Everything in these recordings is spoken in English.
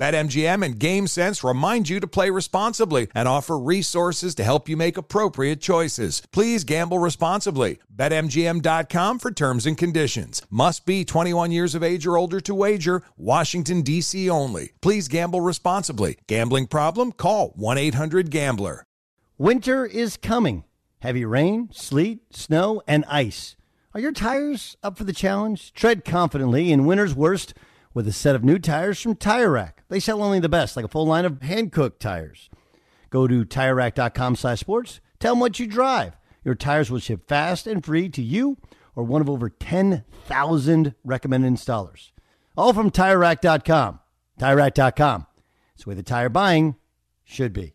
BetMGM and GameSense remind you to play responsibly and offer resources to help you make appropriate choices. Please gamble responsibly. BetMGM.com for terms and conditions. Must be 21 years of age or older to wager. Washington, D.C. only. Please gamble responsibly. Gambling problem? Call 1 800 Gambler. Winter is coming. Heavy rain, sleet, snow, and ice. Are your tires up for the challenge? Tread confidently in winter's worst with a set of new tires from Tire Rack. They sell only the best, like a full line of Hankook tires. Go to TireRack.com slash sports. Tell them what you drive. Your tires will ship fast and free to you or one of over 10,000 recommended installers. All from TireRack.com. TireRack.com. It's the way the tire buying should be.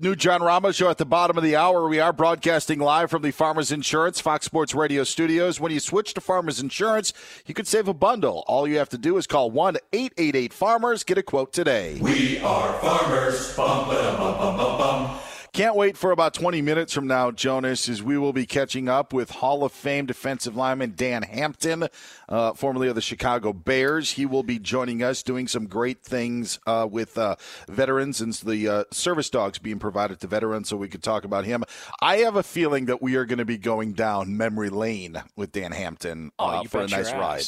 New John Ramos show at the bottom of the hour. We are broadcasting live from the Farmers Insurance Fox Sports Radio studios. When you switch to Farmers Insurance, you can save a bundle. All you have to do is call 1 888 Farmers. Get a quote today. We are farmers. Bum, ba, bum, bum. Can't wait for about 20 minutes from now, Jonas, as we will be catching up with Hall of Fame defensive lineman Dan Hampton, uh, formerly of the Chicago Bears. He will be joining us doing some great things uh, with uh, veterans and the uh, service dogs being provided to veterans, so we could talk about him. I have a feeling that we are going to be going down memory lane with Dan Hampton oh, uh, for a nice ride.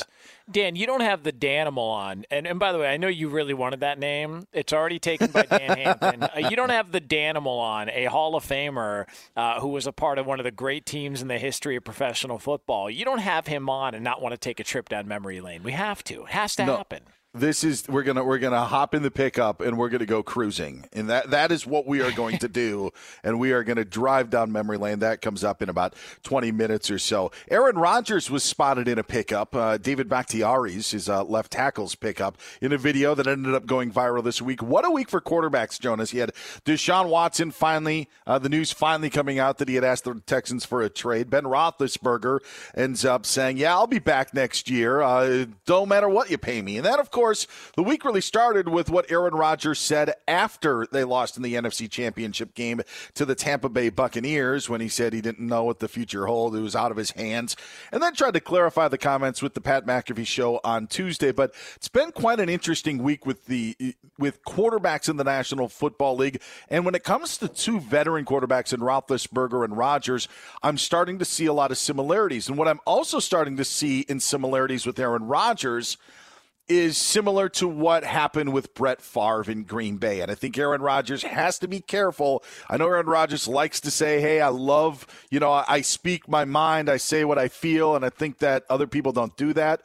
Dan, you don't have the Danimal on. And, and by the way, I know you really wanted that name. It's already taken by Dan Hampton. Uh, you don't have the Danimal on, a Hall of Famer uh, who was a part of one of the great teams in the history of professional football. You don't have him on and not want to take a trip down memory lane. We have to. It has to No. happen. This is we're gonna we're gonna hop in the pickup and we're gonna go cruising, and that that is what we are going to do, and we are gonna drive down memory lane. That comes up in about twenty minutes or so. Aaron Rodgers was spotted in a pickup. Uh, David Bakhtiari's his uh, left tackle's pickup in a video that ended up going viral this week. What a week for quarterbacks, Jonas. He had Deshaun Watson finally uh, the news finally coming out that he had asked the Texans for a trade. Ben Roethlisberger ends up saying, "Yeah, I'll be back next year. Uh, don't matter what you pay me," and that of course course, the week really started with what Aaron Rodgers said after they lost in the NFC Championship game to the Tampa Bay Buccaneers when he said he didn't know what the future held. It was out of his hands. And then tried to clarify the comments with the Pat McAfee show on Tuesday. But it's been quite an interesting week with the with quarterbacks in the National Football League. And when it comes to two veteran quarterbacks in Roethlisberger and Rodgers, I'm starting to see a lot of similarities. And what I'm also starting to see in similarities with Aaron Rodgers is similar to what happened with Brett Favre in Green Bay. And I think Aaron Rodgers has to be careful. I know Aaron Rodgers likes to say, hey, I love, you know, I speak my mind, I say what I feel, and I think that other people don't do that.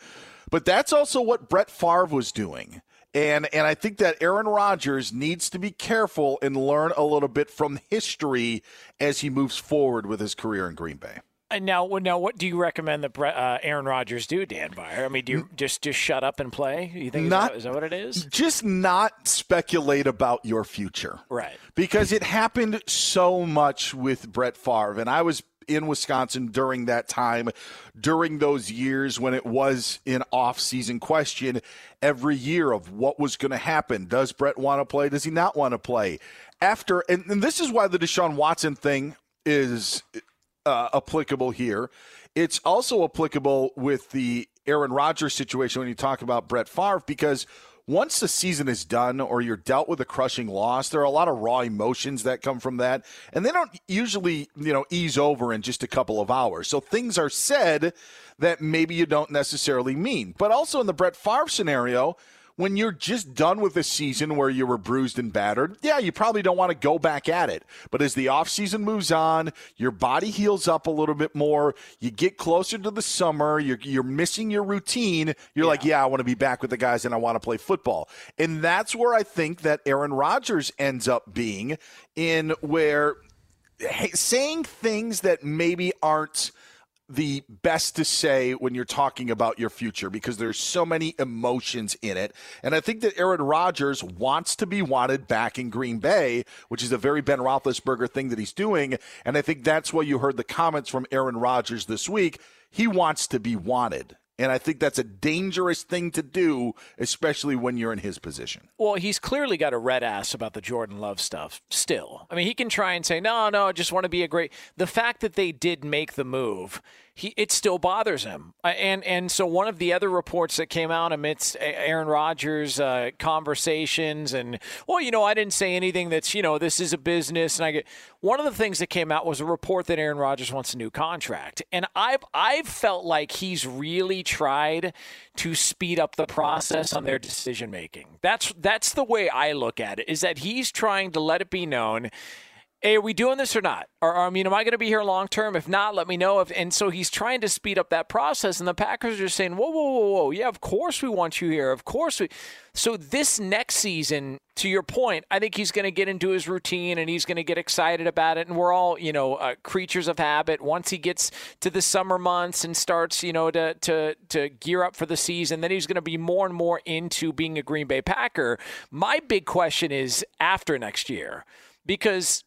But that's also what Brett Favre was doing. And and I think that Aaron Rodgers needs to be careful and learn a little bit from history as he moves forward with his career in Green Bay. And now, now, what do you recommend that uh, Aaron Rodgers do, Dan Beyer? I mean, do you just just shut up and play? You think not, is that, is that what it is? Just not speculate about your future, right? Because it happened so much with Brett Favre, and I was in Wisconsin during that time, during those years when it was an off-season question every year of what was going to happen. Does Brett want to play? Does he not want to play? After, and, and this is why the Deshaun Watson thing is uh, applicable here. It's also applicable with the Aaron Rodgers situation when you talk about Brett Favre because once the season is done or you're dealt with a crushing loss, there are a lot of raw emotions that come from that, and they don't usually, you know, ease over in just a couple of hours. So things are said that maybe you don't necessarily mean. But also in the Brett Favre scenario, when you're just done with a season where you were bruised and battered, yeah, you probably don't want to go back at it. But as the offseason moves on, your body heals up a little bit more. You get closer to the summer. You're, you're missing your routine. You're yeah. like, yeah, I want to be back with the guys and I want to play football. And that's where I think that Aaron Rodgers ends up being in where saying things that maybe aren't – the best to say when you're talking about your future because there's so many emotions in it. And I think that Aaron Rodgers wants to be wanted back in Green Bay, which is a very Ben Roethlisberger thing that he's doing. And I think that's why you heard the comments from Aaron Rodgers this week. He wants to be wanted. And I think that's a dangerous thing to do, especially when you're in his position. Well, he's clearly got a red ass about the Jordan Love stuff still. I mean, he can try and say, no, no, I just want to be a great. The fact that they did make the move he it still bothers him. Uh, and and so one of the other reports that came out amidst Aaron Rodgers' uh, conversations and well, you know, I didn't say anything that's you know this is a business, and I get one of the things that came out was a report that Aaron Rodgers wants a new contract, and I've I've felt like he's really tried to speed up the process on their decision making. That's that's the way I look at it. Is that he's trying to let it be known hey, are we doing this or not? Or, or I mean, am I going to be here long term? If not, let me know. If and so he's trying to speed up that process, and the Packers are saying, whoa, whoa, whoa, whoa, yeah, of course we want you here, of course we. So this next season, to your point, I think he's going to get into his routine and he's going to get excited about it. And we're all, you know, uh, creatures of habit. Once he gets to the summer months and starts, you know, to to to gear up for the season, then he's going to be more and more into being a Green Bay Packer. My big question is after next year because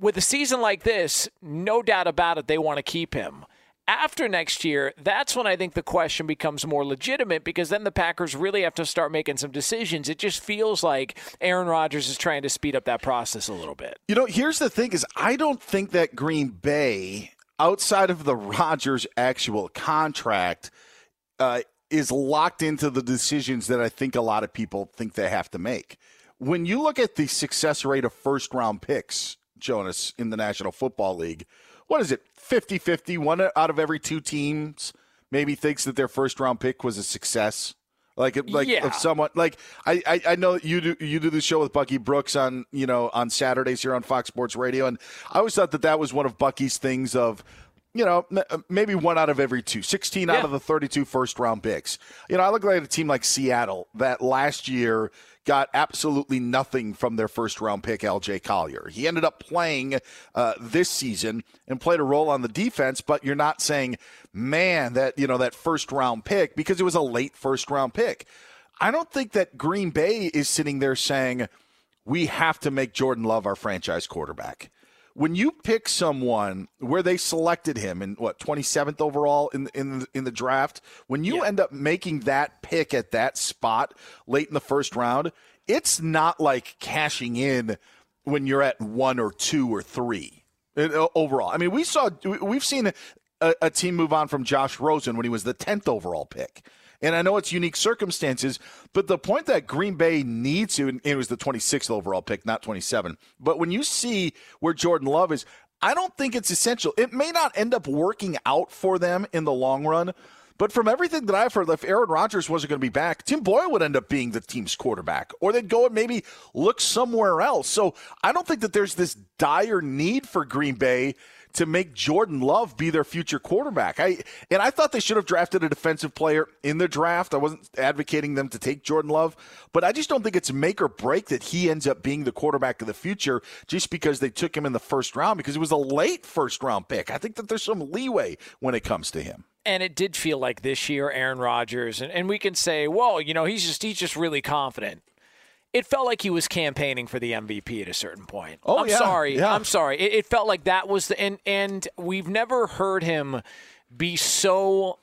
with a season like this, no doubt about it, they want to keep him. After next year, that's when I think the question becomes more legitimate because then the Packers really have to start making some decisions. It just feels like Aaron Rodgers is trying to speed up that process a little bit. You know, here's the thing is I don't think that Green Bay outside of the Rodgers actual contract uh, is locked into the decisions that I think a lot of people think they have to make. When you look at the success rate of first round picks Jonas, in the National Football League. What is it, 50 50? One out of every two teams maybe thinks that their first round pick was a success. Like, like yeah. if someone like I, I, I know you do you do the show with Bucky Brooks on you know on Saturdays here on Fox Sports Radio, and I always thought that that was one of Bucky's things of you know, uh, maybe one out of every two, 16 yeah. out of the 32 first round picks. You know, I look at a team like Seattle that last year got absolutely nothing from their first round pick, LJ Collier. He ended up playing uh, this season and played a role on the defense, but you're not saying, man, that, you know, that first round pick because it was a late first round pick. I don't think that Green Bay is sitting there saying, we have to make Jordan Love our franchise quarterback. When you pick someone where they selected him in what 27th overall in in the, in the draft, when you yeah. end up making that pick at that spot late in the first round, it's not like cashing in when you're at one or two or three uh, overall. I mean, we saw we've seen a, a team move on from Josh Rosen when he was the 10th overall pick. And I know it's unique circumstances, but the point that Green Bay needs to, and it was the 26th overall pick, not 27. But when you see where Jordan Love is, I don't think it's essential. It may not end up working out for them in the long run, but from everything that I've heard, if Aaron Rodgers wasn't going to be back, Tim Boyle would end up being the team's quarterback, or they'd go and maybe look somewhere else. So I don't think that there's this dire need for Green Bay to make Jordan Love be their future quarterback. I and I thought they should have drafted a defensive player in the draft. I wasn't advocating them to take Jordan Love, but I just don't think it's make or break that he ends up being the quarterback of the future just because they took him in the first round because it was a late first round pick. I think that there's some leeway when it comes to him. And it did feel like this year, Aaron Rodgers, and, and we can say, well, you know, he's just he's just really confident it felt like he was campaigning for the MVP at a certain point. Oh, I'm yeah, sorry. Yeah. I'm sorry. It, it, felt like that was the and and we've never heard him be so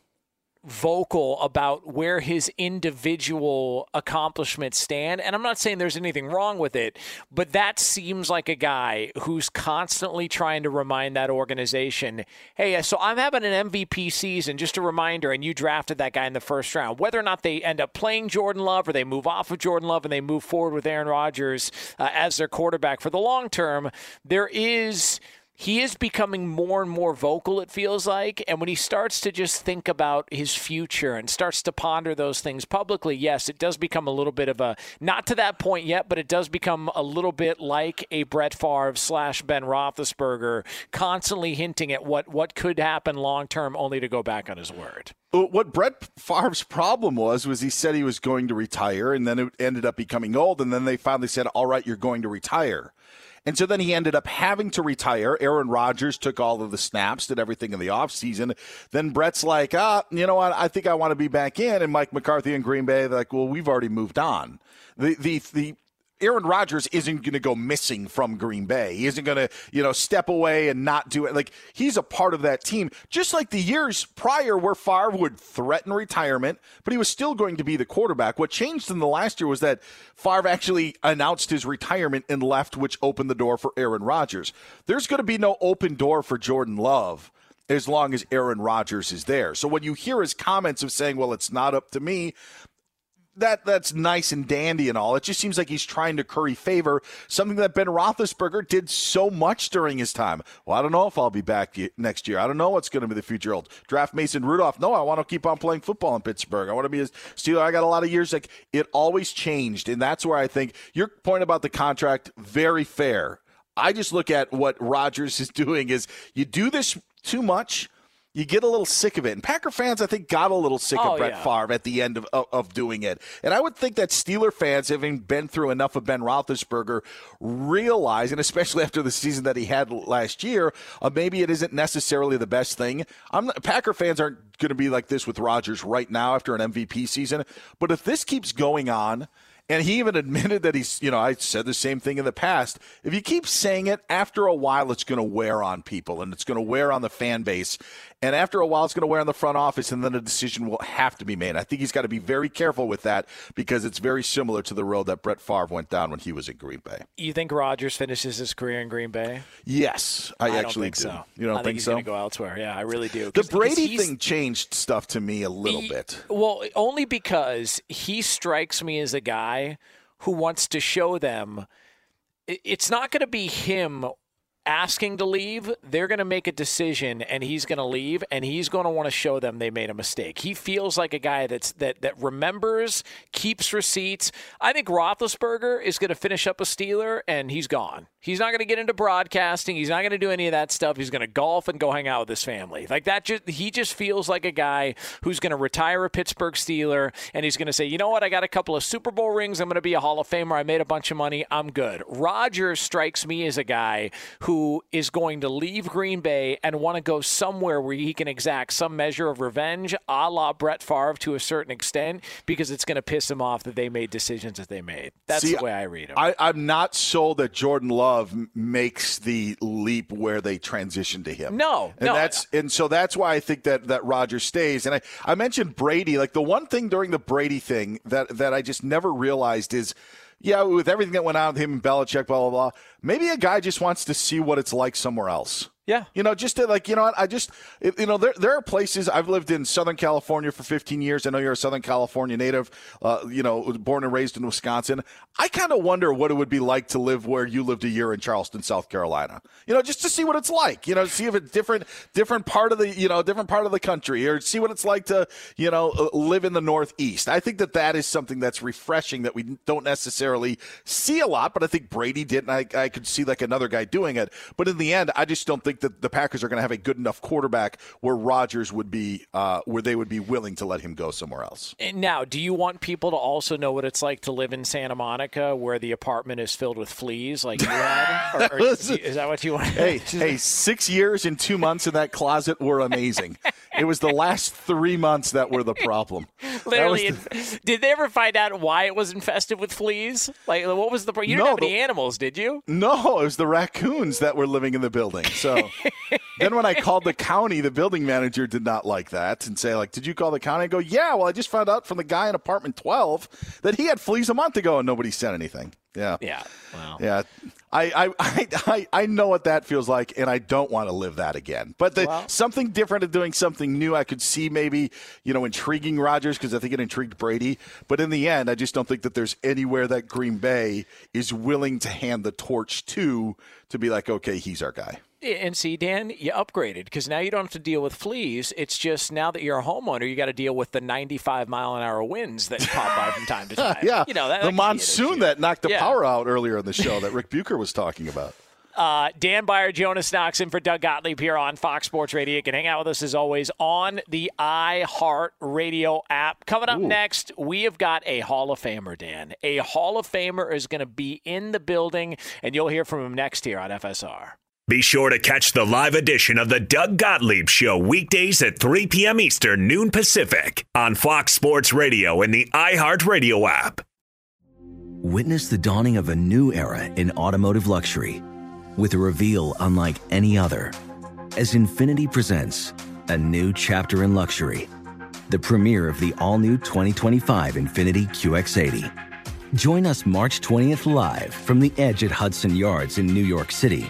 vocal about where his individual accomplishments stand. And I'm not saying there's anything wrong with it, but that seems like a guy who's constantly trying to remind that organization hey, so I'm having an MVP season, just a reminder, and you drafted that guy in the first round. Whether or not they end up playing Jordan Love or they move off of Jordan Love and they move forward with Aaron Rodgers uh, as their quarterback for the long term, there is he is becoming more and more vocal, it feels like. And when he starts to just think about his future and starts to ponder those things publicly, yes, it does become a little bit of a, not to that point yet, but it does become a little bit like a Brett Favre slash Ben Roethlisberger, constantly hinting at what, what could happen long term, only to go back on his word. Uh, what Brett Favre's problem was, was he said he was going to retire, and then it ended up becoming old, and then they finally said, all right, you're going to retire. And so then he ended up having to retire. Aaron Rodgers took all of the snaps, did everything in the offseason. Then Brett's like, ah, you know what? I think I want to be back in. And Mike McCarthy and Green Bay, like, well, we've already moved on. The, the, the Aaron Rodgers isn't going to go missing from Green Bay. He isn't going to, you know, step away and not do it. Like he's a part of that team, just like the years prior where Favre would threaten retirement, but he was still going to be the quarterback. What changed in the last year was that Favre actually announced his retirement and left, which opened the door for Aaron Rodgers. There's going to be no open door for Jordan Love as long as Aaron Rodgers is there. So when you hear his comments of saying, well, it's not up to me, that that's nice and dandy and all. It just seems like he's trying to curry favor, something that Ben Roethlisberger did so much during his time. Well, I don't know if I'll be back next year. I don't know what's going to be the future hold. Draft Mason Rudolph. No, I want to keep on playing football in Pittsburgh. I want to be a Steeler. I got a lot of years. Like it always changed, and that's where I think your point about the contract very fair. I just look at what Rodgers is doing is you do this too much you get a little sick of it. And Packer fans, I think, got a little sick oh, of Brett yeah. Favre at the end of, of, of, doing it. And I would think that Steeler fans, having been through enough of Ben Roethlisberger, realize, and especially after the season that he had last year, uh, maybe it isn't necessarily the best thing. I'm not, Packer fans aren't going to be like this with Rodgers right now after an MVP season. But if this keeps going on, and he even admitted that he's, you know, I said the same thing in the past. If you keep saying it, after a while, it's going to wear on people and it's going to wear on the fan base. And after a while, it's going to wear on the front office, and then a decision will have to be made. I think he's got to be very careful with that because it's very similar to the road that Brett Favre went down when he was in Green Bay. You think Rodgers finishes his career in Green Bay? Yes, I, I actually do. So. You don't I think, think he's so? going to go elsewhere. Yeah, I really do. The Brady thing changed stuff to me a little he, bit. Well, only because he strikes me as a guy who wants to show them it's not going to be him asking to leave, they're going to make a decision and he's going to leave and he's going to want to show them they made a mistake. He feels like a guy that's that that remembers, keeps receipts. I think Roethlisberger is going to finish up a Steeler and he's gone. He's not going to get into broadcasting. He's not going to do any of that stuff. He's going to golf and go hang out with his family. Like that just he just feels like a guy who's going to retire a Pittsburgh Steeler and he's going to say, "You know what? I got a couple of Super Bowl rings. I'm going to be a Hall of Famer. I made a bunch of money. I'm good." Rodgers strikes me as a guy who who is going to leave Green Bay and want to go somewhere where he can exact some measure of revenge, a la Brett Favre to a certain extent, because it's going to piss him off that they made decisions that they made. That's See, the way I read him. I, I'm not sold that Jordan Love makes the leap where they transition to him. No, and no. that's and so that's why I think that that Roger stays. And I, I mentioned Brady. Like the one thing during the Brady thing that that I just never realized is. Yeah, with everything that went on with him and Belichick, blah blah blah. Maybe a guy just wants to see what it's like somewhere else. Yeah. You know, just to like, you know? I just, you know, there, there are places I've lived in Southern California for 15 years. I know you're a Southern California native, uh, you know, born and raised in Wisconsin. I kind of wonder what it would be like to live where you lived a year in Charleston, South Carolina. You know, just to see what it's like, you know, see if it's different, different part of the, you know, different part of the country or see what it's like to, you know, uh, live in the Northeast. I think that that is something that's refreshing that we don't necessarily see a lot, but I think Brady did, and I, I could see like another guy doing it. But in the end, I just don't think that the Packers are going to have a good enough quarterback where Rodgers would be, uh, where they would be willing to let him go somewhere else. And Now, do you want people to also know what it's like to live in Santa Monica, where the apartment is filled with fleas, like you had? Or, or is that what you want? hey, hey, six years and two months in that closet were amazing. it was the last three months that were the problem. That was Literally, the- did they ever find out why it was infested with fleas? Like, what was the? You didn't No, have any the- animals, did you? No, it was the raccoons that were living in the building. So then when I called the county, the building manager did not like that and say, like, did you call the county? I go, yeah, well, I just found out from the guy in apartment 12 that he had fleas a month ago and nobody said anything. Yeah. Yeah. Wow. Yeah. I, I, I, I, know what that feels like, and I don't want to live that again. But the, Well- something different of doing something new, I could see maybe, you know, intriguing Rodgers because I think it intrigued Brady. But in the end, I just don't think that there's anywhere that Green Bay is willing to hand the torch to to be like, okay, he's our guy. And see, Dan, you upgraded because now you don't have to deal with fleas. It's just now that you're a homeowner, you got to deal with the 95 mile an hour winds that pop by from time to time. yeah, you know that, the that can be an monsoon that knocked the Yeah. power out earlier in the show that Rick Bucher was talking about. Uh, Dan Beyer, Jonas Knox, in for Doug Gottlieb here on Fox Sports Radio. You can hang out with us as always on the iHeart Radio app. Coming up next, we have got a Hall of Famer, Dan. A Hall of Famer is going to be in the building, and you'll hear from him next here on FSR. Be sure to catch the live edition of the Doug Gottlieb Show weekdays at 3 p.m. Eastern, noon Pacific on Fox Sports Radio and the iHeartRadio app. Witness the dawning of a new era in automotive luxury with a reveal unlike any other as Infiniti presents a new chapter in luxury, the premiere of the all new 2025 Infiniti QX80. Join us March 20th live from the edge at Hudson Yards in New York City,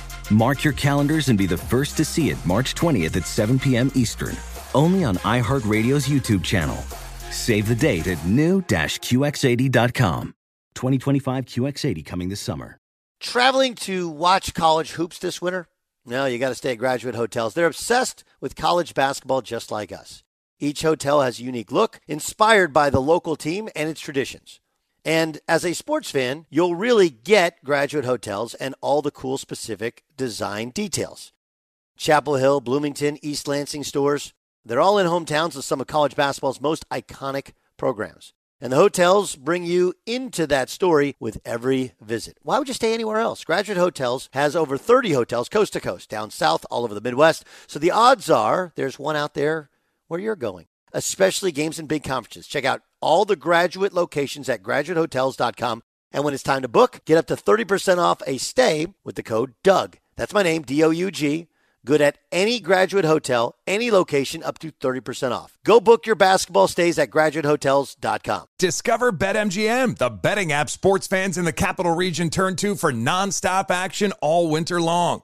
Mark your calendars and be the first to see it March 20th at 7 p.m. Eastern, only on iHeartRadio's YouTube channel. Save the date at new-QX80.com. 2025 QX80 coming this summer. Traveling to watch college hoops this winter? No, you got to stay at graduate hotels. They're obsessed with college basketball just like us. Each hotel has a unique look, inspired by the local team and its traditions. And as a sports fan, you'll really get graduate hotels and all the cool specific design details. Chapel Hill, Bloomington, East Lansing stores, they're all in hometowns of some of college basketball's most iconic programs. And the hotels bring you into that story with every visit. Why would you stay anywhere else? Graduate Hotels has over 30 hotels coast to coast, down south, all over the Midwest. So the odds are there's one out there where you're going, especially games and big conferences. Check out all the graduate locations at graduatehotels.com. And when it's time to book, get up to 30% off a stay with the code DOUG. That's my name, D O U G. Good at any graduate hotel, any location, up to 30% off. Go book your basketball stays at graduatehotels.com. Discover BetMGM, the betting app sports fans in the capital region turn to for nonstop action all winter long.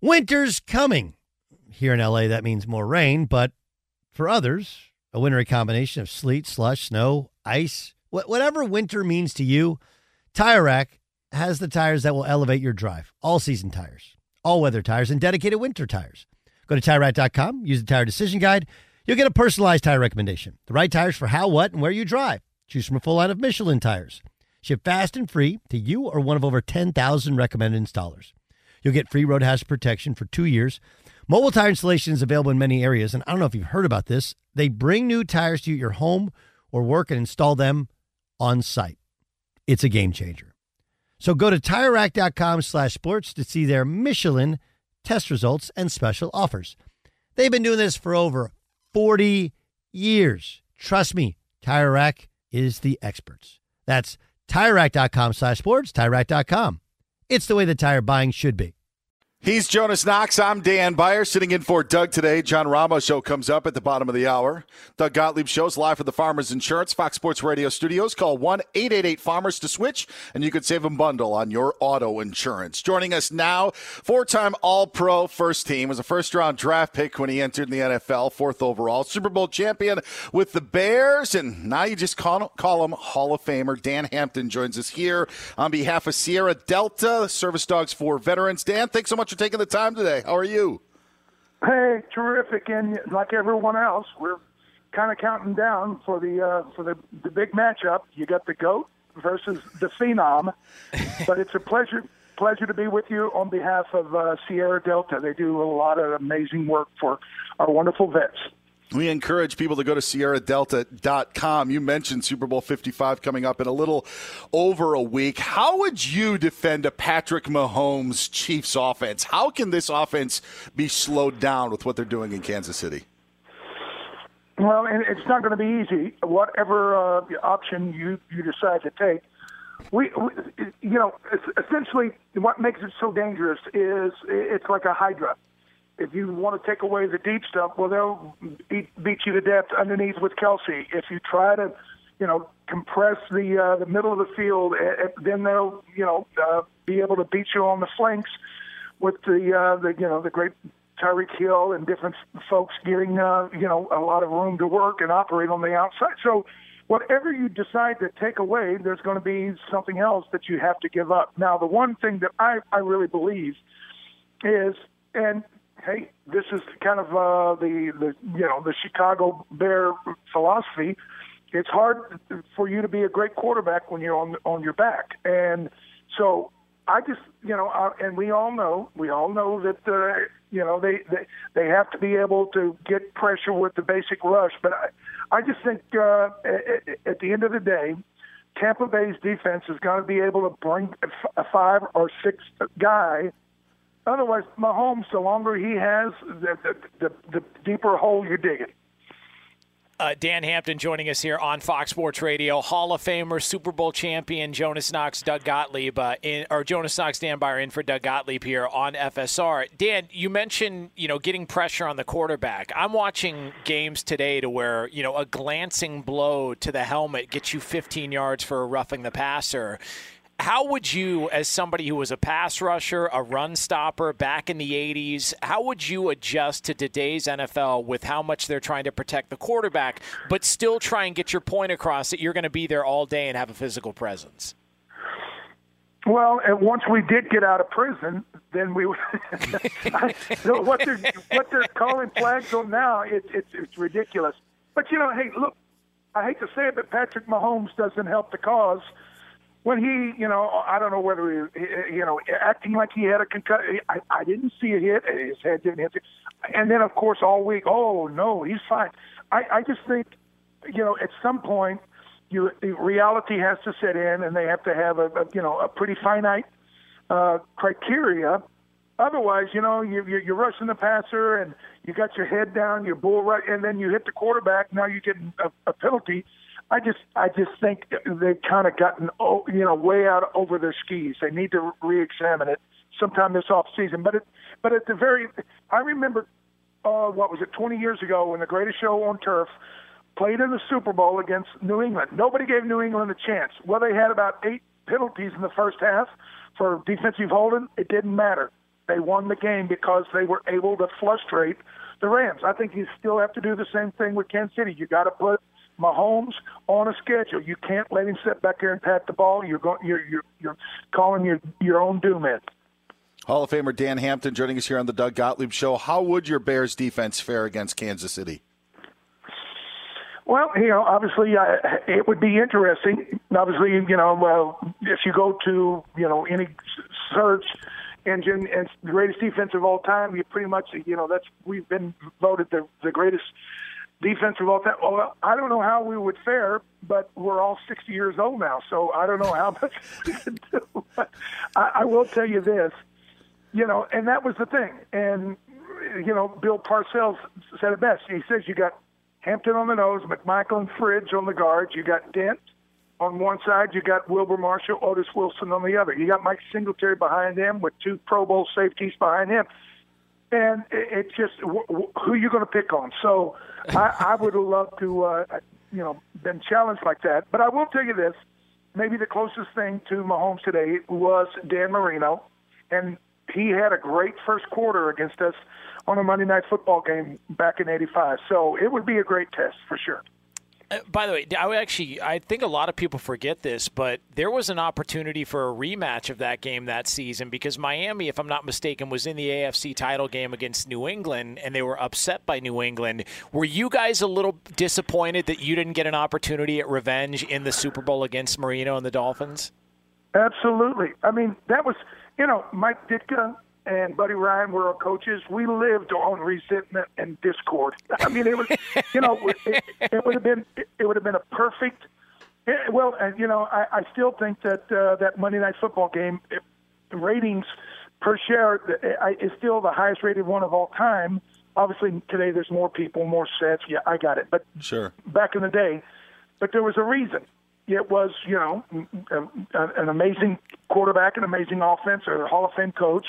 Winter's coming. Here in LA, that means more rain, but for others, a wintry combination of sleet, slush, snow, ice, wh- whatever winter means to you, Tire Rack has the tires that will elevate your drive. All season tires, all weather tires, and dedicated winter tires. Go to TireRack.com, use the Tire Decision Guide. You'll get a personalized tire recommendation. The right tires for how, what, and where you drive. Choose from a full line of Michelin tires. Ship fast and free to you or one of over 10,000 recommended installers. You'll get free road hazard protection for two years. Mobile tire installation is available in many areas, and I don't know if you've heard about this. They bring new tires to your home or work and install them on site. It's a game changer. So go to TireRack.com slash sports to see their Michelin test results and special offers. They've been doing this for over 40 years. Trust me, Tire Rack is the experts. That's TireRack.com slash sports, TireRack.com. It's the way the tire buying should be. He's Jonas Knox. I'm Dan Beyer, sitting in for Doug today. John Ramos show comes up at the bottom of the hour. Doug Gottlieb shows live from the Farmers Insurance Fox Sports Radio studios. Call 1 888 Farmers to switch, and you could save a bundle on your auto insurance. Joining us now, four time All Pro first team, was a first round draft pick when he entered the NFL, fourth overall, Super Bowl champion with the Bears, and now you just call, call him Hall of Famer. Dan Hampton joins us here on behalf of Sierra Delta, Service Dogs for Veterans. Dan, thanks so much for taking the time today. How are you? Hey, terrific, and like everyone else, we're kind of counting down for the uh, for the the big matchup. You got the goat versus the phenom, but it's a pleasure pleasure to be with you on behalf of uh, Sierra Delta. They do a lot of amazing work for our wonderful vets. We encourage people to go to SierraDelta.com. You mentioned Super Bowl 55 coming up in a little over a week. How would you defend a Patrick Mahomes Chiefs offense? How can this offense be slowed down with what they're doing in Kansas City? Well, and it's not going to be easy. Whatever uh, option you, you decide to take, we, we, you know, essentially what makes it so dangerous is it's like a hydra if you want to take away the deep stuff, well, they'll beat, beat you to death underneath with Kelce. If you try to, you know, compress the uh, the middle of the field, uh, then they'll, you know, uh, be able to beat you on the flanks with the, uh, the you know, the great Tyreek Hill and different folks getting, uh, you know, a lot of room to work and operate on the outside. So, whatever you decide to take away, there's going to be something else that you have to give up. Now, the one thing that I I really believe is, and hey, this is kind of uh, the the you know the Chicago Bear philosophy. It's hard for you to be a great quarterback when you're on on your back, and so I just you know, uh, and we all know we all know that uh, you know they, they they have to be able to get pressure with the basic rush, but I I just think uh, at, at the end of the day. Tampa Bay's defense is going to be able to bring a five or six guy Otherwise, Mahomes, the longer he has, the, the, the, the deeper hole you dig it. Uh, Dan Hampton joining us here on Fox Sports Radio. Hall of Famer, Super Bowl champion Jonas Knox, Doug Gottlieb, uh, in, or Jonas Knox, Dan Beyer in for Doug Gottlieb here on FSR. Dan, you mentioned you know getting pressure on the quarterback. I'm watching games today to where you know a glancing blow to the helmet gets you 15 yards for roughing the passer. How would you, as somebody who was a pass rusher, a run stopper back in the 80s, how would you adjust to today's NFL with how much they're trying to protect the quarterback, but still try and get your point across that you're going to be there all day and have a physical presence? Well, and once we did get out of prison, then we I, what they're what they're calling flags on now. It's it's it's ridiculous. But you know, hey, look, I hate to say it, but Patrick Mahomes doesn't help the cause when he, you know, I don't know whether he, you know, acting like he had a concussion. I, I didn't see a hit. His head didn't hit. And then, of course, all week, oh no, he's fine. I, I just think, you know, at some point, you reality has to set in, and they have to have a, a you know a pretty finite uh, criteria. Otherwise, you know, you, you're, you're rushing the passer, and you got your head down, you're bull right, and then you hit the quarterback. Now you're getting a, a penalty I just I just think they've kind of gotten you know way out over their skis. They need to re-examine it sometime this off season. But it but at the very I remember uh, what was it 20 years ago when the greatest show on turf played in the Super Bowl against New England. Nobody gave New England a chance. Well, they had about eight penalties in the first half for defensive holding. It didn't matter. They won the game because they were able to frustrate the Rams. I think you still have to do the same thing with Kansas City. You got to put Mahomes on a schedule. You can't let him sit back there and pat the ball. You're going. You're you're, you're calling your your own doom in. Hall of Famer Dan Hampton joining us here on the Doug Gottlieb Show. How would your Bears defense fare against Kansas City? Well, you know, obviously, uh, it would be interesting. Obviously, you know, well, if you go to you know any search engine and the greatest defense of all time, you pretty much, you know, that's we've been voted the the greatest defense of all time. Well, I don't know how we would fare, but we're all 60 years old now, so I don't know how much we can do. But I, I will tell you this, you know, and that was the thing. And, you know, Bill Parcells said it best. He says you got Hampton on the nose, McMichael and Fridge on the guards, you got Dent on one side, you got Wilber Marshall, Otis Wilson on the other. You got Mike Singletary behind him with two Pro Bowl safeties behind him and it's just who are you going to pick on. So I, I would have loved to, uh, you know, been challenged like that. But I will tell you this: maybe the closest thing to Mahomes today was Dan Marino, and he had a great first quarter against us on a Monday Night Football game back in '85. So it would be a great test for sure. Uh, by the way, I actually I think a lot of people forget this, but there was an opportunity for a rematch of that game that season because Miami, if I'm not mistaken, was in the AFC title game against New England, and they were upset by New England. Were you guys a little disappointed that you didn't get an opportunity at revenge in the Super Bowl against Marino and the Dolphins? Absolutely. I mean, that was you know Mike Ditka and Buddy Ryan were our coaches. We lived on resentment and discord. I mean, it was, you know, it, it would have been, it would have been a perfect. Eh, well, and you know, I, I still think that uh, that Monday Night Football game eh, it, ratings per share eh, is still the highest rated one of all time. Obviously, today there's more people, more sets. Yeah, I got it. But sure, back in the day, but there was a reason. It was, you know, mm, mm, um, an amazing quarterback, an amazing offense, or a Hall of Fame coach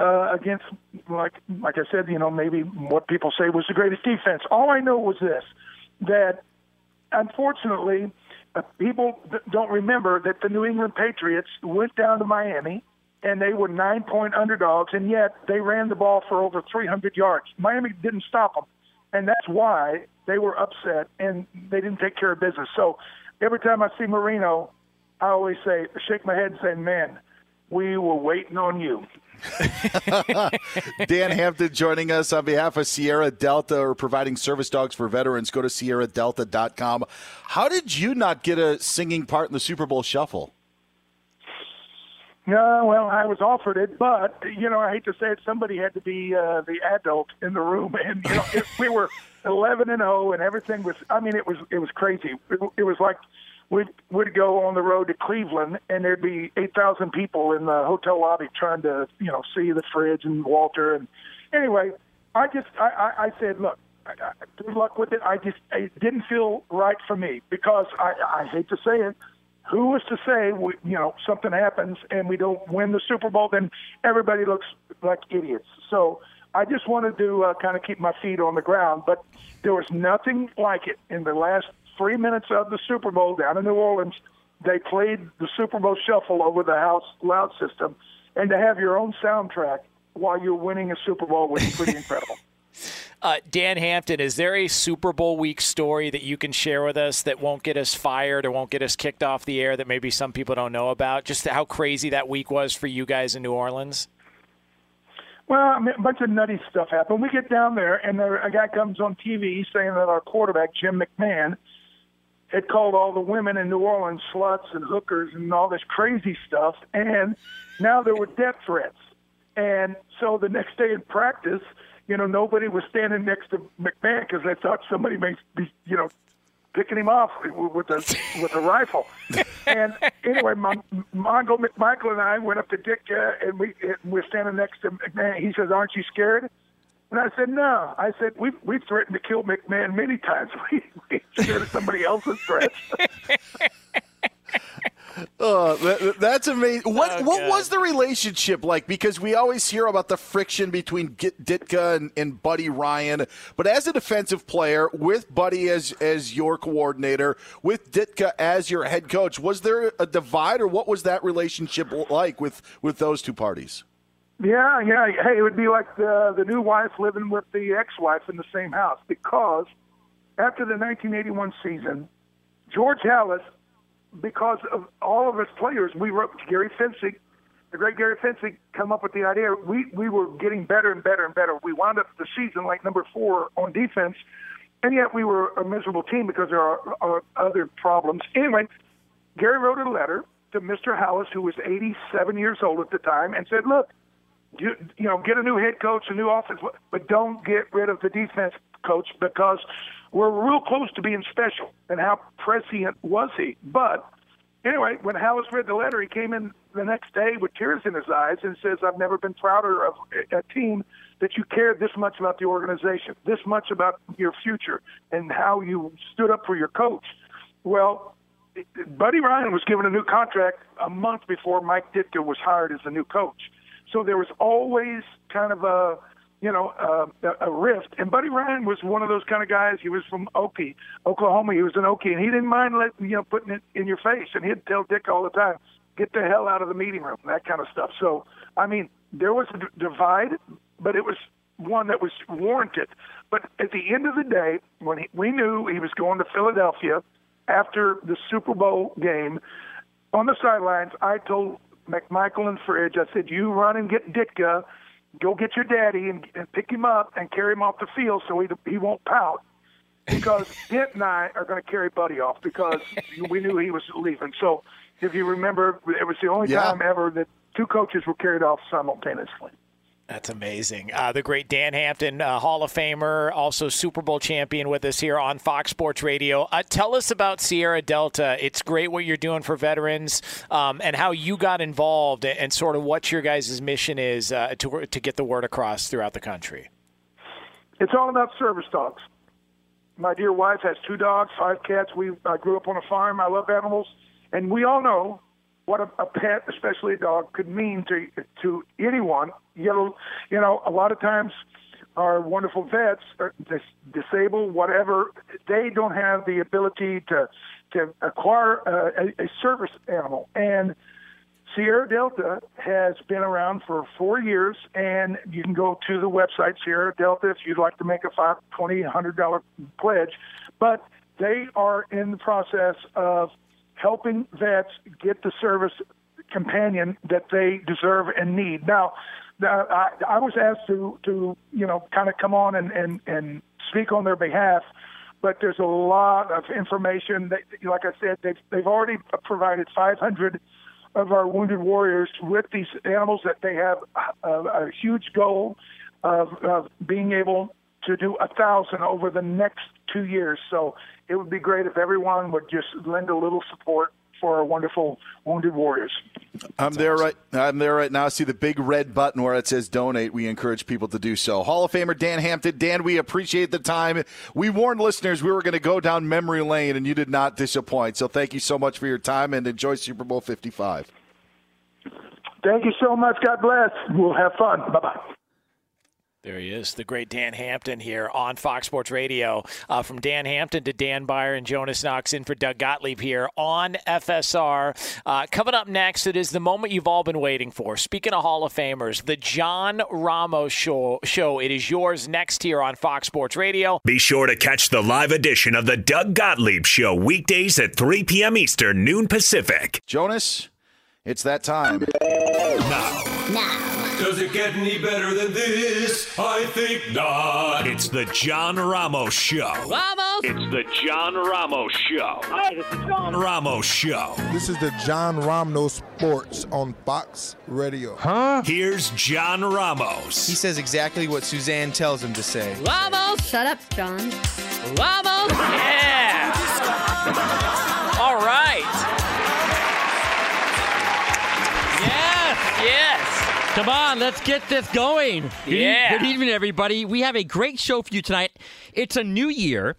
uh, against, like like I said, you know, maybe what people say was the greatest defense. All I know was this: that unfortunately, uh, people don't remember that the New England Patriots went down to Miami and they were nine point underdogs, and yet they ran the ball for over 300 yards. Miami didn't stop them, and that's why they were upset and they didn't take care of business. So every time I see Marino, I always say, shake my head, and say, "Man, we were waiting on you." Dan Hampton joining us on behalf of Sierra Delta or providing service dogs for veterans. Go to sierradelta.com. How did you not get a singing part in the Super Bowl shuffle? Yeah, well, I was offered it, but you know, I hate to say it, somebody had to be uh, the adult in the room, and you know, we were eleven and zero, and everything was. I mean, it was it was crazy. It, it was like we'd we'd go on the road to Cleveland, and there'd be eight thousand people in the hotel lobby trying to, you know, see the fridge and Walter. And anyway, I just I, I, I said, look, I, I, good luck with it. I just it didn't feel right for me because I, I hate to say it. Who was to say we, you know something happens and we don't win the Super Bowl? Then everybody looks like idiots. So I just wanted to uh, kind of keep my feet on the ground. But there was nothing like it in the last three minutes of the Super Bowl down in New Orleans. They played the Super Bowl shuffle over the house loud system, and to have your own soundtrack while you're winning a Super Bowl was pretty incredible. Uh, Dan Hampton, is there a Super Bowl week story that you can share with us that won't get us fired or won't get us kicked off the air that maybe some people don't know about? Just how crazy that week was for you guys in New Orleans? Well, I mean, a bunch of nutty stuff happened. We get down there, and there, a guy comes on TV saying that our quarterback, Jim McMahon, had called all the women in New Orleans sluts and hookers and all this crazy stuff. And now there were death threats. And so the next day in practice, you know, nobody was standing next to McMahon because they thought somebody may be, you know, picking him off with a with a rifle. And anyway, my, Mongo McMichael and I went up to Dick, uh, and we and we're standing next to McMahon. He says, "Aren't you scared?" And I said, "No." I said, we've, we've threatened to kill McMahon many times. We we scared of somebody else's threats." Oh, that, that's amazing. What Oh, what was the relationship like? Because we always hear about the friction between Git- Ditka and, and Buddy Ryan, but as a defensive player with Buddy as as your coordinator, with Ditka as your head coach, was there a divide, or what was that relationship like with with those two parties? Yeah, yeah. Hey, it would be like the the new wife living with the ex-wife in the same house because after the 1981 season, George Halas, because of all of his players, we wrote Gary Fencik, the great Gary Fencik, come up with the idea. We we were getting better and better and better. We wound up the season like number four on defense, and yet we were a miserable team because there are, are other problems. Anyway, Gary wrote a letter to Mr. Halas, who was 87 years old at the time, and said, "Look, you, you know, get a new head coach, a new offense, but don't get rid of the defense coach because we're real close to being special. And how prescient was he? But anyway, when Halas read the letter, he came in the next day with tears in his eyes and says, "I've never been prouder of a team that you cared this much about the organization, this much about your future, and how you stood up for your coach." Well, Buddy Ryan was given a new contract a month before Mike Ditka was hired as the new coach. So there was always kind of a, you know, uh, a rift. And Buddy Ryan was one of those kind of guys. He was from Okie, Oklahoma. He was an Okie, and he didn't mind letting you know putting it in your face. And he'd tell Dick all the time, "Get the hell out of the meeting room," that kind of stuff. So I mean, there was a d- divide, but it was one that was warranted. But at the end of the day, when he, we knew he was going to Philadelphia after the Super Bowl game, on the sidelines, I told McMichael and Fridge, I said, "You run and get Ditka, go get your daddy and, and pick him up and carry him off the field so he he won't pout." Because Dent and I are going to carry Buddy off because we knew he was leaving. So, if you remember, it was the only Yeah. time ever that two coaches were carried off simultaneously. That's amazing. Uh, the great Dan Hampton, uh, Hall of Famer, also Super Bowl champion with us here on Fox Sports Radio. Uh, tell us about Sierra Delta. It's great what you're doing for veterans um, and how you got involved and, and sort of what your guys' mission is uh, to, to get the word across throughout the country. It's all about service dogs. My dear wife has two dogs, five cats. We I grew up on a farm. I love animals, and we all know what a, a pet, especially a dog, could mean to to anyone. You know, you know, a lot of times our wonderful vets are dis- disabled, whatever. They don't have the ability to to acquire uh, a, a service animal, and Sierra Delta has been around for four years, and you can go to the website Sierra Delta if you'd like to make a five, twenty, hundred dollar pledge. But they are in the process of helping vets get the service companion that they deserve and need. Now, now, I, I was asked to to you know kind of come on and and and speak on their behalf but there's a lot of information that, like I said, they've they've already provided 500 of our wounded warriors with these animals that they have a, a huge goal of, of being able to do a thousand over the next two years. So it would be great if everyone would just lend a little support for our wonderful wounded warriors. I'm there right. I'm there right now. I see the big red button where it says donate. We encourage people to do so. Hall of Famer Dan Hampton. Dan, we appreciate the time. We warned listeners we were going to go down memory lane, and you did not disappoint. So thank you so much for your time, and enjoy Super Bowl 55. Thank you so much. God bless. We'll have fun. Bye bye. There he is, the great Dan Hampton here on Fox Sports Radio. Uh, from Dan Hampton to Dan Beyer and Jonas Knox in for Doug Gottlieb here on FSR. Uh, coming up next, it is the moment you've all been waiting for. Speaking of Hall of Famers, the John Ramos show. show. It is yours next here on Fox Sports Radio. Be sure to catch the live edition of the Doug Gottlieb Show weekdays at 3 p.m. Eastern, noon Pacific. Jonas, it's that time. Now. Now. Does it get any better than this? I think not. It's the John Ramos Show. Ramos! It's the John Ramos Show. Hi, this is John Ramos Show. This is the John Ramos Sports on Fox Radio. Huh? Here's John Ramos. He says exactly what Suzanne tells him to say. Ramos! Shut up, John. Ramos! Yeah! All right. Come on, let's get this going. Good e- Yeah. good evening, everybody. We have a great show for you tonight. It's a new year,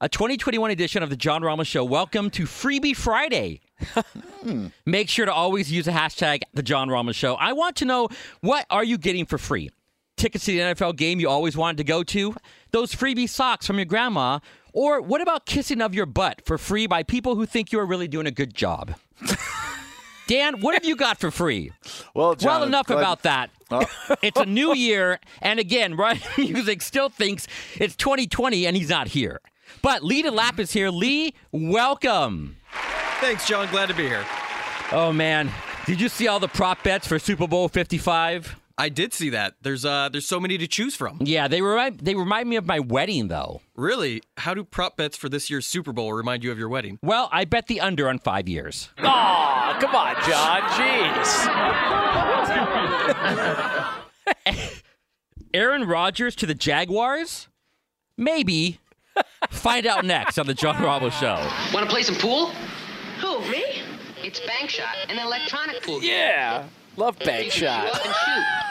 a 2021 edition of the John Ramos Show. Welcome to Freebie Friday. Hmm. Make sure to always use the hashtag the John Ramos Show. I want to know what are you getting for free? Tickets to the NFL game you always wanted to go to? Those freebie socks from your grandma? Or what about kissing of your butt for free by people who think you are really doing a good job? Dan, what have you got for free? Well, John, well enough glad- about that. Oh. it's a new year, and again, Ryan Music still thinks it's 2020 and he's not here. But Lee DeLapp is here. Lee, welcome. Thanks, John. Glad to be here. Oh man, did you see all the prop bets for Super Bowl 55? I did see that. There's uh there's so many to choose from. Yeah, they remind they remind me of my wedding though. Really? How do prop bets for this year's Super Bowl remind you of your wedding? Well, I bet the under on five years. Aw, come on, John. Jeez. Aaron Rodgers to the Jaguars? Maybe. Find out next on the John Ramos Show. Want to play some pool? Who, me? It's Bank Shot, an electronic pool. game. Yeah. Love bank you shot. up shoot.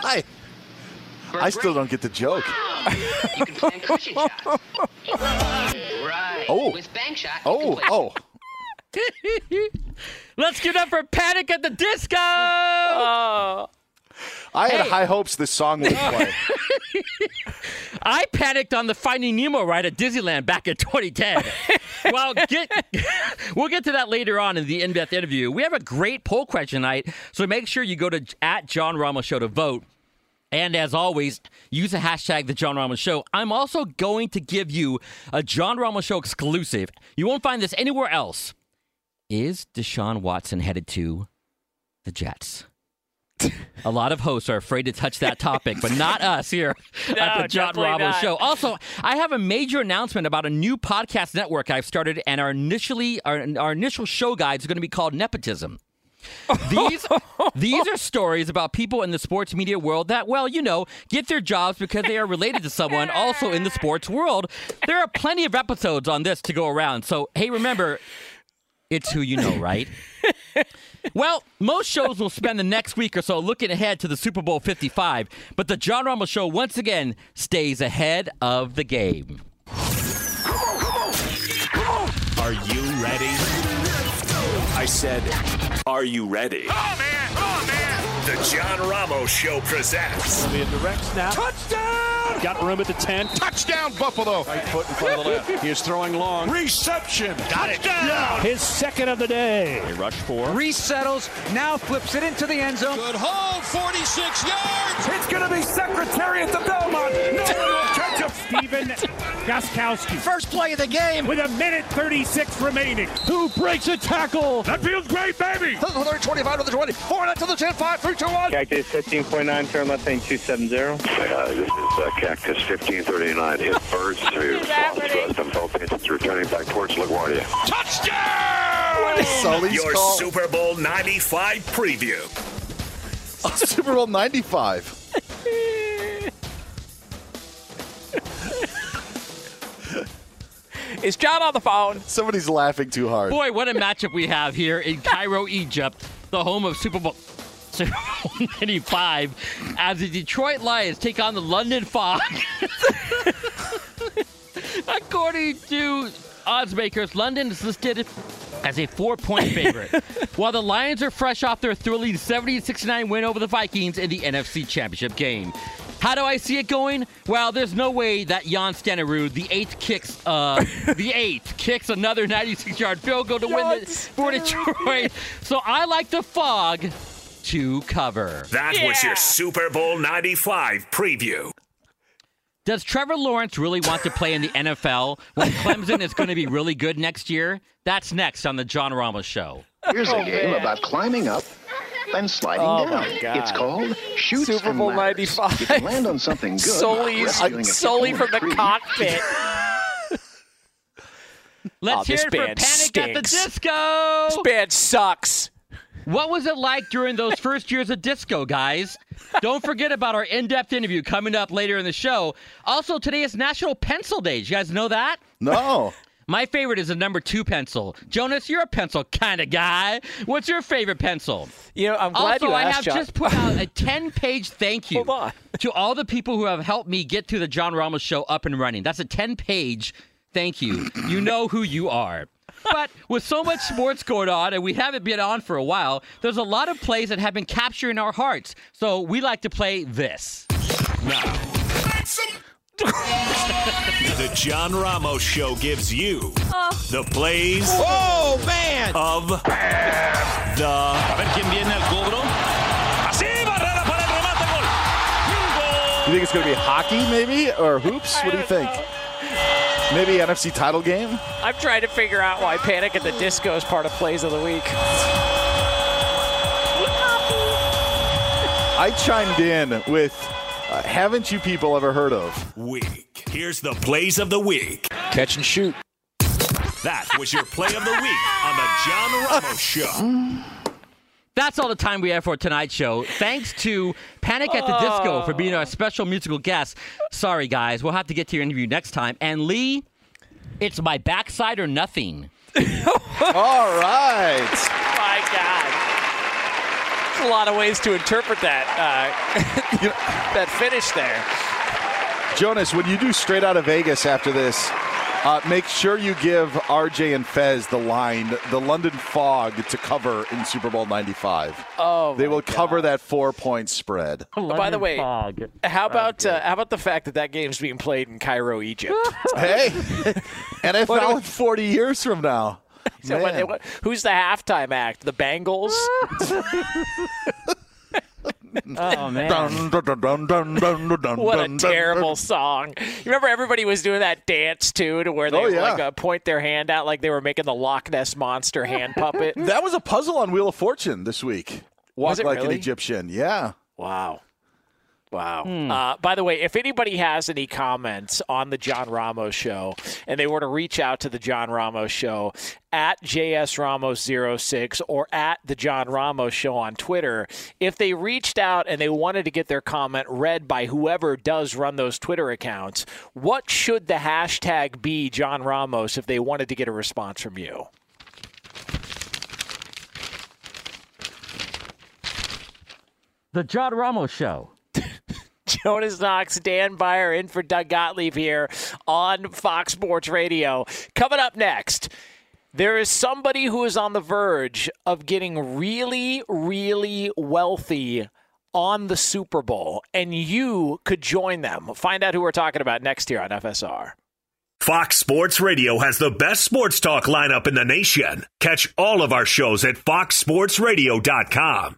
I, I still don't get the joke. Oh. You can plan cushion shot. Right. Oh. With Bank Shot, Oh, oh. Let's give it up for Panic at the Disco! Oh. I had Hey. high hopes this song would play. I panicked on the Finding Nemo ride at Disneyland back in 2010. well, get, we'll get to that later on in the in-depth interview. We have a great poll question tonight, so make sure you go to at John Ramos Show to vote. And as always, use the hashtag the John Ramos Show. I'm also going to give you a John Ramos Show exclusive. You won't find this anywhere else. Is Deshaun Watson headed to the Jets? A lot of hosts are afraid to touch that topic, but not us here at the John not. Show. Also, I have a major announcement about a new podcast network I've started, and our initially our, our initial show guide is going to be called Nepotism. These these are stories about people in the sports media world that, well, you know, get their jobs because they are related to someone also in the sports world. There are plenty of episodes on this to go around. So, hey, remember, it's who you know, right? Well, most shows will spend the next week or so looking ahead to the Super Bowl 55, but the John Ramos Show once again stays ahead of the game. Are you ready? I said, Are you ready? Oh, man! Oh, man! The John Ramos Show presents. Be a direct snap. Touchdown! Got room at the 10. Touchdown, Buffalo! Right foot in front of the left. He is throwing long. Reception. Got it. Down. His second of the day. A rush for. Resettles, now flips it into the end zone. Good hold, 46 yards. It's going to be Secretariat at the Belmont. No one will catch him. Stephen Gostkowski. First play of the game with a minute 36 remaining. Who breaks a tackle? That feels great, baby. 25 to the 20. Four to the 10, 5, 3, 2, 1. Cactus 15.9, turn left lane 270. Uh, this is uh, Cactus 1539. Hit birds to Western Philippines. It's returning back towards LaGuardia. Touchdown! Sully's Your call. Super Bowl 95 preview. Super Bowl 95. Is John on the phone? Somebody's laughing too hard. Boy, what a matchup we have here in Cairo, Egypt, the home of Super Bowl. Super Bowl 95 as the Detroit Lions take on the London Fog. According to odds makers, London is listed as a four point favorite, while the Lions are fresh off their thrilling 70 69 win over the Vikings in the NFC Championship game. How do I see it going? Well, there's no way that Jan Stenerud, the eighth kicks, uh, the eighth kicks another 96-yard field goal to win the, for Detroit. So I like the fog to cover. That was your Super Bowl 95 preview. Does Trevor Lawrence really want to play in the NFL when Clemson is going to be really good next year? That's next on the John Ramos Show. Here's a game about climbing up and sliding Oh, down. my God. It's called Chutes Super Bowl Ladders. 95. You can land on something good. Solely, rescuing a uh, solely from the tree. cockpit. Let's Oh, hear it for band Panic at the. Disco. This band sucks. What was it like during those first years of disco, guys? Don't forget about our in-depth interview coming up later in the show. Also, today is National Pencil Day. Did you guys know that? No. My favorite is the number two pencil. Jonas, you're a pencil kind of guy. What's your favorite pencil? You know, I'm glad also, you I have John. just put out a 10 page thank you to all the people who have helped me get to the John Ramos show up and running. That's a 10 page thank you. You know who you are. But with so much sports going on, and we haven't been on for a while, there's a lot of plays that have been capturing our hearts. So we like to play this. Now, the John Ramos Show gives you oh. the plays Oh, man! of the. A ver quién viene al cobro. Así, barrera para el remate, gol. You think it's going to be hockey, maybe, or hoops? What do you think? Maybe NFC title game. I'm trying to figure out why Panic at the Disco is part of Plays of the Week. I chimed in with, uh, haven't you people ever heard of? Week. Here's the plays of the week. Catch and shoot. That was your play of the week on the John Ramos Show. That's all the time we have for tonight's show. Thanks to Panic at the Disco for being our special musical guest. Sorry, guys. We'll have to get to your interview next time. And Lee, it's my backside or nothing. All right. My God. There's a lot of ways to interpret that uh, that finish there. Jonas, when you do straight out of Vegas after this, uh, make sure you give RJ and Fez the line, the London Fog to cover in Super Bowl 95. Oh, They my will cover that four point spread. Oh, By the way, how about uh, how about the fact that that game's being played in Cairo, Egypt? hey, What NFL in 40 years from now. So what- Man. what- who's the halftime act? The Bengals. Oh, man. What a dun, dun, terrible song! You remember everybody was doing that dance too, to where they Oh, yeah. like uh, point their hand out like they were making the Loch Ness monster hand puppet. That was a puzzle on Wheel of Fortune this week. Walk Was it like an? Egyptian. Yeah. Wow. Wow. Uh, by the way, if anybody has any comments on the John Ramos show and they were to reach out to the John Ramos show at JSRamos06 or at the John Ramos show on Twitter, if they reached out and they wanted to get their comment read by whoever does run those Twitter accounts, what should the hashtag be, John Ramos, if they wanted to get a response from you? The John Ramos Show. Jonas Knox, Dan Beyer in for Doug Gottlieb here on Fox Sports Radio. Coming up next, there is somebody who is on the verge of getting really, really wealthy on the Super Bowl, and you could join them. Find out who we're talking about next here on FSR. Fox Sports Radio has the best sports talk lineup in the nation. Catch all of our shows at foxsportsradio.com.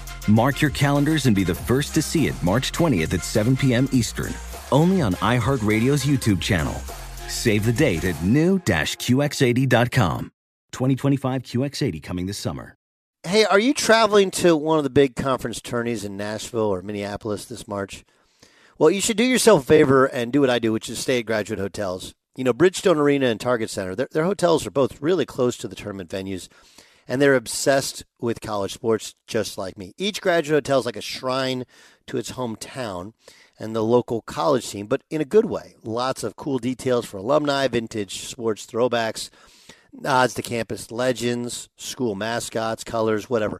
Mark your calendars and be the first to see it March 20th at 7 p.m. Eastern, only on iHeartRadio's YouTube channel. Save the date at new-QX80.com. 2025 QX80 coming this summer. Hey, are you traveling to one of the big conference tourneys in Nashville or Minneapolis this March? Well, you should do yourself a favor and do what I do, which is stay at graduate hotels. You know, Bridgestone Arena and Target Center, their, their hotels are both really close to the tournament venues, and they're obsessed with college sports just like me. Each graduate hotel is like a shrine to its hometown and the local college team, but in a good way. Lots of cool details for alumni, vintage sports throwbacks nods to campus legends, school mascots, colors, whatever.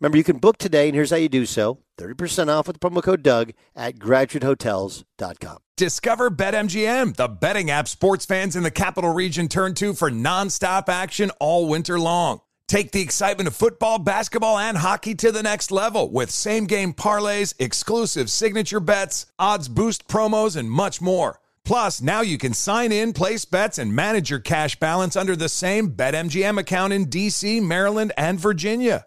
Remember, you can book today, and here's how you do so 30% off with the promo code Doug at graduatehotels.com. Discover BetMGM, the betting app sports fans in the capital region turn to for nonstop action all winter long. Take the excitement of football, basketball, and hockey to the next level with same game parlays, exclusive signature bets, odds boost promos, and much more. Plus, now you can sign in, place bets, and manage your cash balance under the same BetMGM account in DC, Maryland, and Virginia.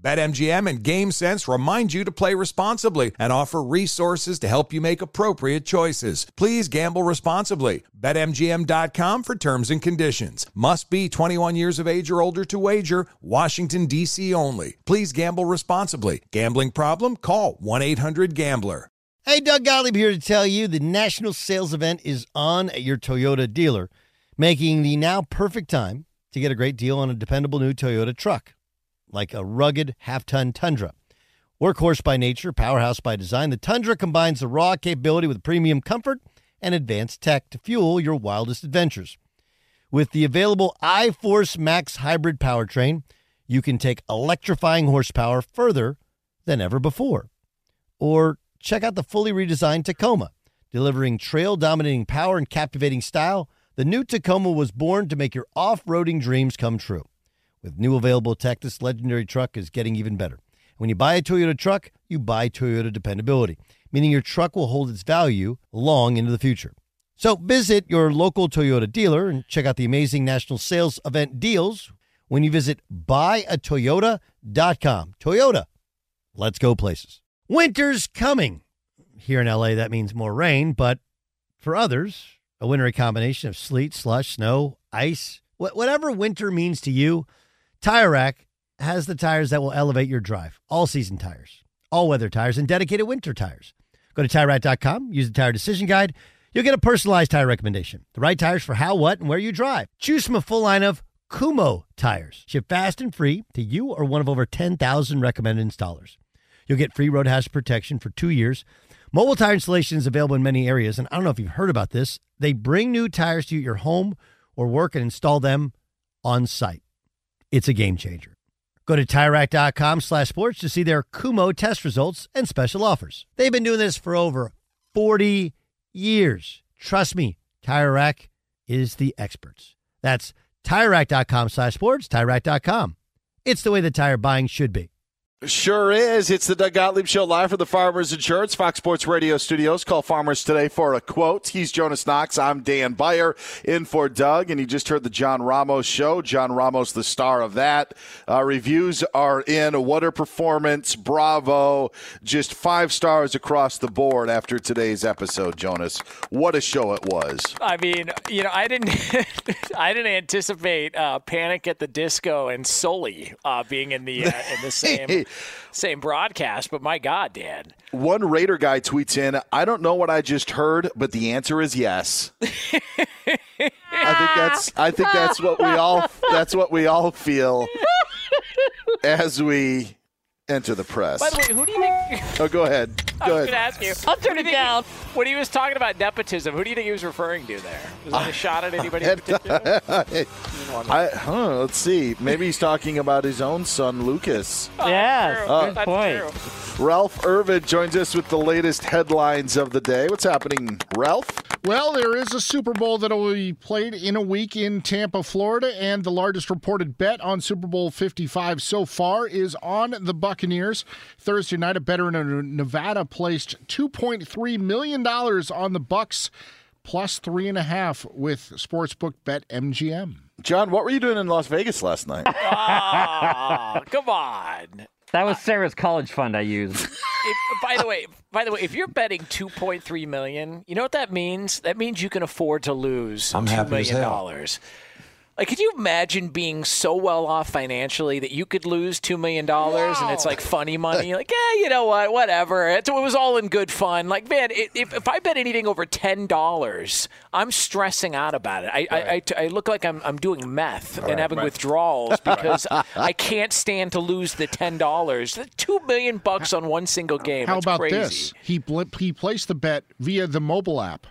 BetMGM and GameSense remind you to play responsibly and offer resources to help you make appropriate choices. Please gamble responsibly. BetMGM.com for terms and conditions. Must be 21 years of age or older to wager. Washington, D.C. only. Please gamble responsibly. Gambling problem? Call 1 800 Gambler. Hey, Doug Gottlieb here to tell you the national sales event is on at your Toyota dealer, making the now perfect time to get a great deal on a dependable new Toyota truck like a rugged half ton Tundra. Workhorse by nature, powerhouse by design, the Tundra combines the raw capability with premium comfort and advanced tech to fuel your wildest adventures. With the available iForce Max hybrid powertrain, you can take electrifying horsepower further than ever before. Or check out the fully redesigned Tacoma, delivering trail dominating power and captivating style. The new Tacoma was born to make your off roading dreams come true. With new available tech, this legendary truck is getting even better. When you buy a Toyota truck, you buy Toyota dependability, meaning your truck will hold its value long into the future. So visit your local Toyota dealer and check out the amazing national sales event deals when you visit buyatoyota.com. Toyota, let's go places. Winter's coming. Here in LA, that means more rain, but for others, a wintry combination of sleet, slush, snow, ice, whatever winter means to you, Tire Rack has the tires that will elevate your drive. All season tires, all weather tires, and dedicated winter tires. Go to TireRack.com, use the Tire Decision Guide. You'll get a personalized tire recommendation. The right tires for how, what, and where you drive. Choose from a full line of Kumho tires. Ship fast and free to you or one of over 10,000 recommended installers. You'll get free road hazard protection for two years. Mobile tire installation is available in many areas, and I don't know if you've heard about this. They bring new tires to your home or work and install them on site. It's a game changer. Go to TireRack.com slash sports to see their Kumho test results and special offers. They've been doing this for over 40 years. Trust me, Tire Rack is the experts. That's TireRack.com slash sports, TireRack.com. It's the way the tire buying should be. Sure is. It's the Doug Gottlieb Show live from the Farmers Insurance Fox Sports Radio studios. Call Farmers today for a quote. He's Jonas Knox. I'm Dan Beyer in for Doug, and you just heard the John Ramos show. John Ramos, the star of that. Uh, reviews are in. What a performance. Bravo. Just five stars across the board after today's episode, Jonas. What a show it was. I mean, you know, I didn't, I didn't anticipate uh, Panic at the Disco and Sully uh, being in the uh, in the same Same broadcast, but my God, Dan. One Raider guy tweets in, I don't know what I just heard, but the answer is yes. I think that's I think that's what we all that's what we all feel as we enter the press. By the way, who do you think? Oh, go ahead. I Go was going to ahead. ask you. I'll turn it think- down. When he was talking about nepotism, who do you think he was referring to there? Was that a shot at anybody in particular? I, huh, let's see. Maybe he's talking about his own son, Lucas. Oh, yes, Oh. good point. Ralph Irvin joins us with the latest headlines of the day. What's happening, Ralph? Well, there is a Super Bowl that will be played in a week in Tampa, Florida, and the largest reported bet on Super Bowl 55 so far is on the Buccaneers. Thursday night, a bettor in Nevada placed $2.3 million on the Bucks, plus three and a half with sportsbook bet MGM. John, what were you doing in Las Vegas last night? Oh, come on. That was Sarah's college fund I used. If, by the way, by the way, if you're betting 2.3 million, you know what that means? That means you can afford to lose I'm two happy as million hell. dollars. Like, could you imagine being so well off financially that you could lose two million dollars and it's like funny money? Like, yeah, you know what? Whatever. It, it was all in good fun. Like, man, it, if if I bet anything over ten dollars, I'm stressing out about it. I, I, I, I look like I'm I'm doing meth and Right, having right. withdrawals because I can't stand to lose the ten dollars. Two million bucks on one single game. How That's about crazy. this? He bl- he placed the bet via the mobile app.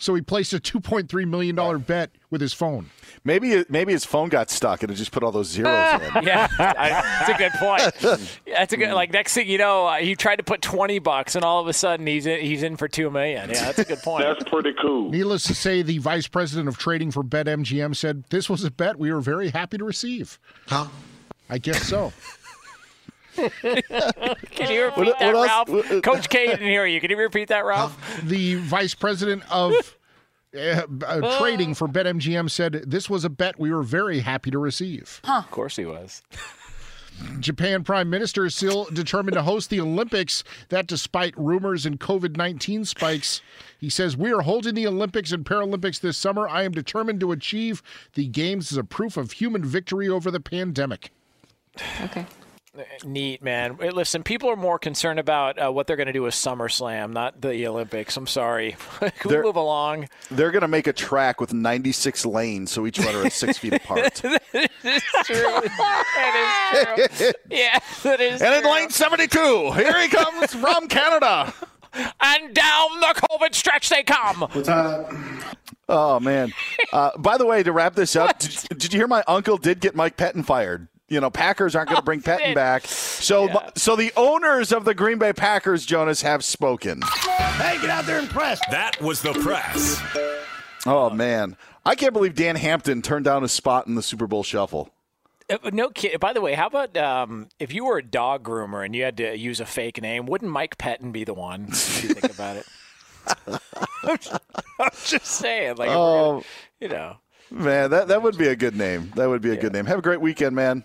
So he placed a $2.3 million bet with his phone. Maybe maybe his phone got stuck and it just put all those zeros in. yeah, I, that's a good point. That's a good. Like next thing you know, uh, he tried to put twenty bucks, and all of a sudden he's in, he's in for two million. Yeah, that's a good point. that's pretty cool. Needless to say, the vice president of trading for BetMGM said this was a bet we were very happy to receive. Huh? I guess so. Can you repeat What- that, what Ralph? what- Coach K didn't hear you. Can you repeat that, Ralph? the vice president of uh, uh, trading for BetMGM said this was a bet we were very happy to receive. Huh. Of course he was. Japan Prime Minister is still determined to host the Olympics. That, despite rumors and COVID 19 spikes, he says, We are holding the Olympics and Paralympics this summer. I am determined to achieve the Games as a proof of human victory over the pandemic. Okay. Neat, man. Hey, Listen, people are more concerned about uh, what they're going to do with SummerSlam, not the Olympics. I'm sorry. Can we They're- move along? They're going to make a track with 96 lanes, so each runner is six feet apart. that is true. That is true. Yeah, that is And in lane 72, here he comes from Canada. And down the COVID stretch they come. Oh man! Uh, by the way, to wrap this up, did, did you hear my uncle did get Mike Pettine fired? You know, Packers aren't going to bring Pettine back, so so the owners of the Green Bay Packers, Jonas, have spoken. Hey, get out there and press. That was the press. Oh man, I can't believe Dan Hampton turned down a spot in the Super Bowl shuffle. Uh, No kid. By the way, how about um, if you were a dog groomer and you had to use a fake name? Wouldn't Mike Pettine be the one? If you think about it. I'm just saying, like, if we're Oh. gonna- you know. Man, that that would be a good name. That would be a good name. Have a great weekend, man.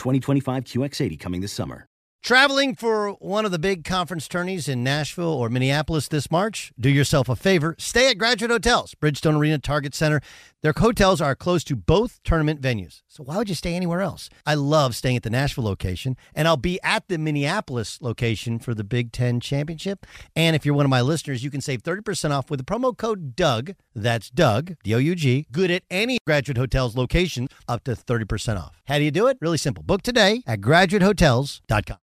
2025 QX80 coming this summer. Traveling for one of the big conference tourneys in Nashville or Minneapolis this March? Do yourself a favor. Stay at Graduate Hotels, Bridgestone Arena, Target Center. Their hotels are close to both tournament venues. So why would you stay anywhere else? I love staying at the Nashville location, and I'll be at the Minneapolis location for the Big Ten Championship. And if you're one of my listeners, you can save 30% off with the promo code DOUG. That's Doug, D O U G. Good at any Graduate Hotels location, up to 30% off. How do you do it? Really simple. Book today at graduatehotels.com.